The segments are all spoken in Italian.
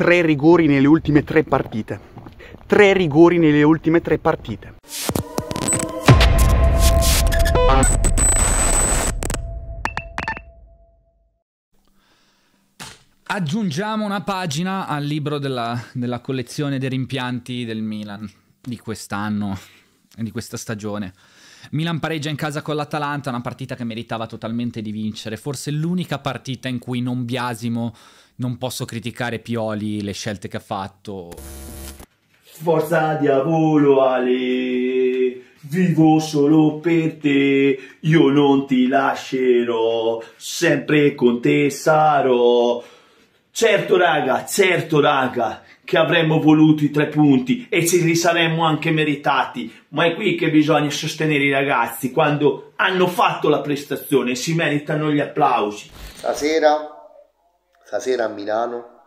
tre rigori nelle ultime tre partite. Tre rigori nelle ultime tre partite. Aggiungiamo una pagina al libro della, della collezione dei rimpianti del Milan di quest'anno di questa stagione. Milan pareggia in casa con l'Atalanta, una partita che meritava totalmente di vincere, forse l'unica partita in cui non biasimo, non posso criticare Pioli le scelte che ha fatto. Forza diavolo Ale, vivo solo per te, io non ti lascerò, sempre con te sarò. Certo raga, certo raga, che avremmo voluto i tre punti e ce li saremmo anche meritati, ma è qui che bisogna sostenere i ragazzi quando hanno fatto la prestazione e si meritano gli applausi. Stasera, stasera a Milano,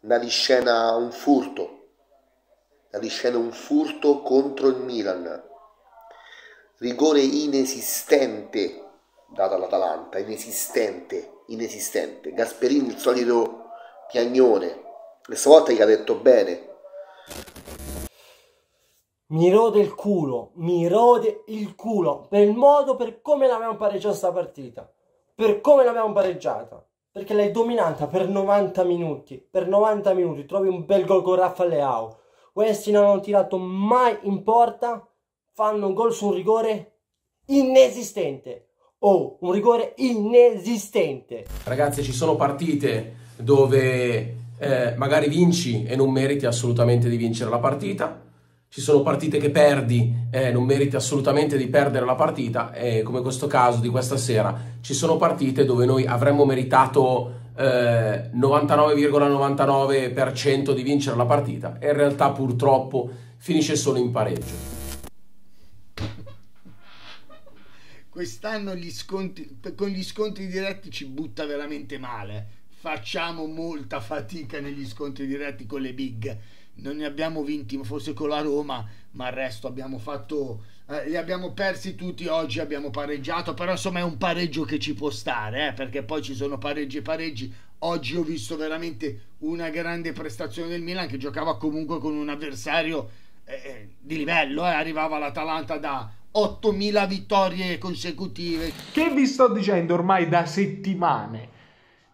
da di scena un furto, da di scena un furto contro il Milan, rigore inesistente dato all'Atalanta, inesistente, inesistente. Gasperini il solito piagnone, questa volta gli ha detto bene. Mi rode il culo, mi rode il culo per il modo per come l'abbiamo pareggiata sta partita, per come l'abbiamo pareggiata. Perché l'hai dominata per 90 minuti, per 90 minuti trovi un bel gol con Raffa Leao. Questi non hanno tirato mai in porta, fanno un gol su un rigore inesistente. Oh, un rigore inesistente. Ragazzi, ci sono partite dove eh, magari vinci e non meriti assolutamente di vincere la partita. Ci sono partite che perdi e non meriti assolutamente di perdere la partita, e come questo caso di questa sera. Ci sono partite dove noi avremmo meritato eh, 99,99% di vincere la partita e in realtà purtroppo finisce solo in pareggio. Quest'anno gli sconti, con gli scontri diretti ci butta veramente male. Facciamo molta fatica negli scontri diretti con le big. Non ne abbiamo vinti, forse con la Roma, ma il resto abbiamo fatto. Eh, li abbiamo persi tutti. Oggi abbiamo pareggiato. Però insomma è un pareggio che ci può stare, eh, perché poi ci sono pareggi e pareggi. Oggi ho visto veramente una grande prestazione del Milan che giocava comunque con un avversario eh, di livello. Eh. Arrivava l'Atalanta da 8.000 vittorie consecutive. Che vi sto dicendo ormai da settimane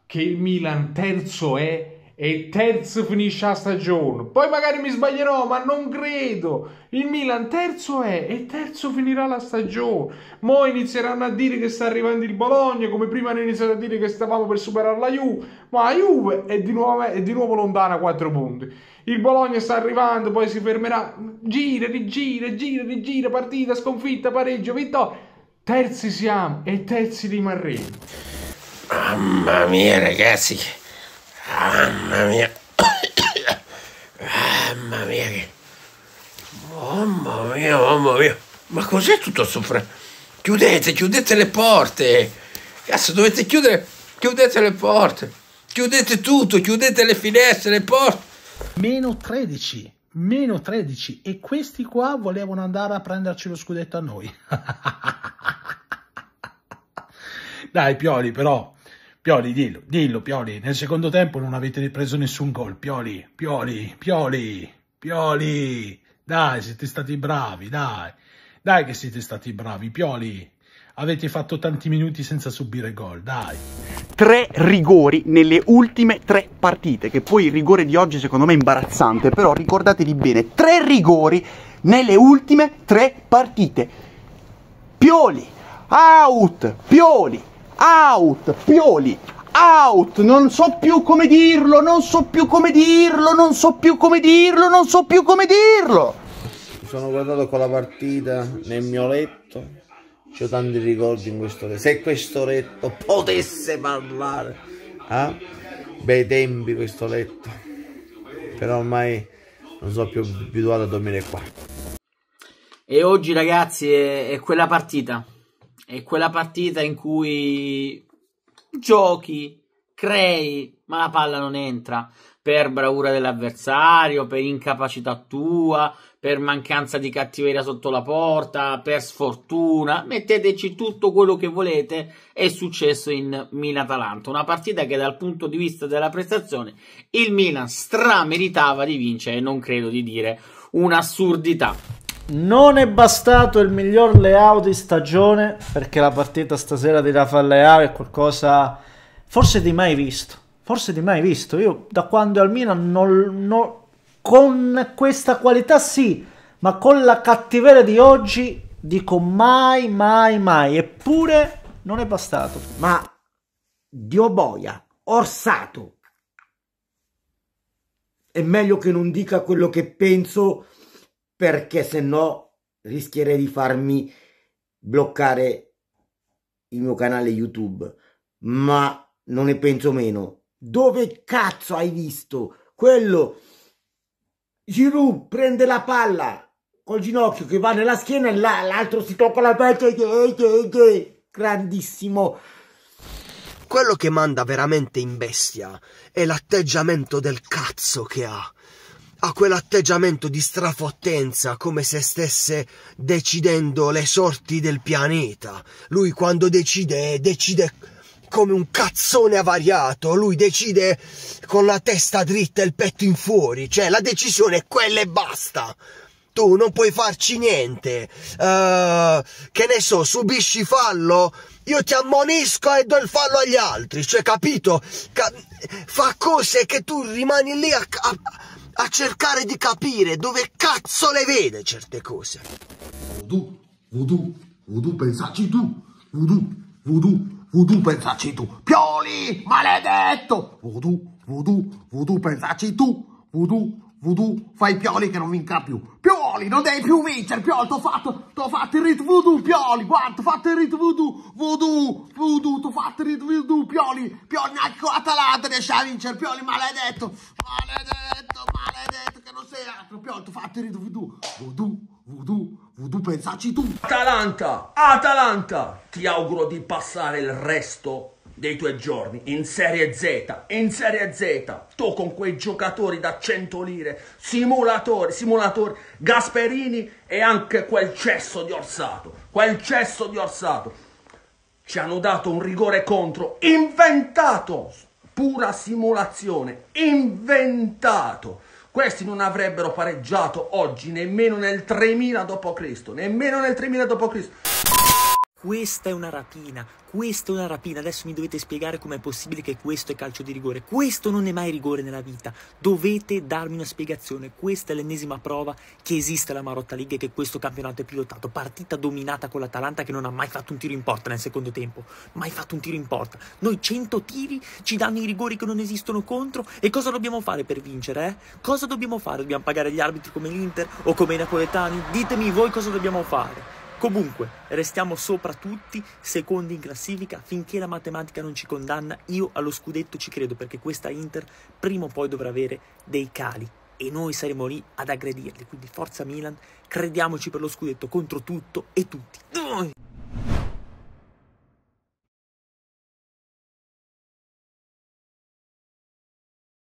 che il Milan terzo è e terzo finisce la stagione. Poi magari mi sbaglierò, ma non credo. Il Milan terzo è e terzo finirà la stagione. Mo inizieranno a dire che sta arrivando il Bologna, come prima hanno iniziato a dire che stavamo per superare la Juve, ma la Juve è di nuovo, è di nuovo lontana a 4 punti. Il Bologna sta arrivando, poi si fermerà. Gira, rigira, gira, rigira, partita, sconfitta, pareggio, vittoria. Terzi siamo e terzi rimarremo. Mamma mia, ragazzi. Mamma mia. Mamma mia che... Mamma mia, mamma mia. Ma cos'è tutto sopra? Chiudete, chiudete le porte. Cazzo, dovete chiudere... Chiudete le porte. Chiudete tutto, chiudete le finestre, le porte. Meno 13. Meno 13. E questi qua volevano andare a prenderci lo scudetto a noi. Dai, Pioli, però Pioli, dillo, dillo, Pioli. Nel secondo tempo non avete preso nessun gol. Pioli, Pioli, Pioli, Pioli. Dai, siete stati bravi, dai. Dai che siete stati bravi, Pioli. Avete fatto tanti minuti senza subire gol, dai. Tre rigori nelle ultime tre partite, che poi il rigore di oggi secondo me è imbarazzante, però ricordatevi bene, tre rigori nelle ultime tre partite. Pioli, out, Pioli, out, Pioli, out, non so più come dirlo, non so più come dirlo, non so più come dirlo, non so più come dirlo. Mi sono guardato con la partita nel mio letto, ho tanti ricordi in questo letto, se questo letto potesse parlare, eh? bei tempi questo letto, però ormai non sono più abituato a dormire qua. E oggi ragazzi è, è quella partita è quella partita in cui giochi, crei, ma la palla non entra per bravura dell'avversario, per incapacità tua, per mancanza di cattiveria sotto la porta, per sfortuna, metteteci tutto quello che volete, è successo in Milan-Atalanta, una partita che dal punto di vista della prestazione il Milan strameritava di vincere, non credo di dire un'assurdità. Non è bastato il miglior Leao di stagione perché la partita stasera di Rafael Leao è qualcosa forse di mai visto. Forse di mai visto. Io da quando è al Milan non, non, con questa qualità sì, ma con la cattiveria di oggi dico mai, mai, mai. Eppure non è bastato. Ma Dio boia, Orsato. È meglio che non dica quello che penso perché se no rischierei di farmi bloccare il mio canale YouTube. Ma non ne penso meno. Dove cazzo hai visto quello? Giroud prende la palla col ginocchio che va nella schiena e l'altro si tocca la e grandissimo. Quello che manda veramente in bestia è l'atteggiamento del cazzo che ha. Ha quell'atteggiamento di strafottenza, come se stesse decidendo le sorti del pianeta. Lui quando decide, decide come un cazzone avariato, lui decide con la testa dritta e il petto in fuori, cioè la decisione è quella e basta. Tu non puoi farci niente, uh, che ne so, subisci fallo, io ti ammonisco e do il fallo agli altri, cioè capito? Ca- fa cose che tu rimani lì a, a, a cercare di capire dove cazzo le vede certe cose. Voodoo, voodoo, voodoo, pensaci tu, voodoo, voodoo. Voodoo pensaci tu. Pioli, maledetto! Voodoo, voodoo, voodoo pensaci tu. Voodoo, voodoo, fai Pioli che non vinca più. Pioli, non devi più vincere, Pioli, t'ho fatto, t'ho fatto il rit voodoo, Pioli, guarda, t'ho fatto il rit voodoo, voodoo, voodoo, t'ho fatto il rit voodoo, Pioli, Pioli, neanche con l'Atalanta riesci a vincere, Pioli, maledetto, maledetto, maledetto, che non sei altro, Pioli, t'ho fatto il rit voodoo, voodoo, voodoo, voodoo, pensaci tu. Atalanta, Atalanta, ti auguro di passare il resto dei tuoi giorni in Serie Z, in Serie Z, tu con quei giocatori da 100 lire, simulatori, simulatori, Gasperini e anche quel cesso di Orsato, quel cesso di Orsato, ci hanno dato un rigore contro inventato, pura simulazione, inventato. Questi non avrebbero pareggiato oggi nemmeno nel 3000 d.C., nemmeno nel 3000 d.C. Questa è una rapina, questa è una rapina. Adesso mi dovete spiegare com'è possibile che questo è calcio di rigore. Questo non è mai rigore nella vita. Dovete darmi una spiegazione. Questa è l'ennesima prova che esiste la Marotta League e che questo campionato è pilotato. Partita dominata con l'Atalanta che non ha mai fatto un tiro in porta nel secondo tempo. Mai fatto un tiro in porta. Noi 100 tiri ci danno i rigori che non esistono contro. E cosa dobbiamo fare per vincere, eh? Cosa dobbiamo fare? Dobbiamo pagare gli arbitri come l'Inter o come i napoletani? Ditemi voi cosa dobbiamo fare. Comunque, restiamo sopra tutti, secondi in classifica, finché la matematica non ci condanna, io allo scudetto ci credo perché questa Inter prima o poi dovrà avere dei cali e noi saremo lì ad aggredirli. Quindi forza Milan, crediamoci per lo scudetto contro tutto e tutti.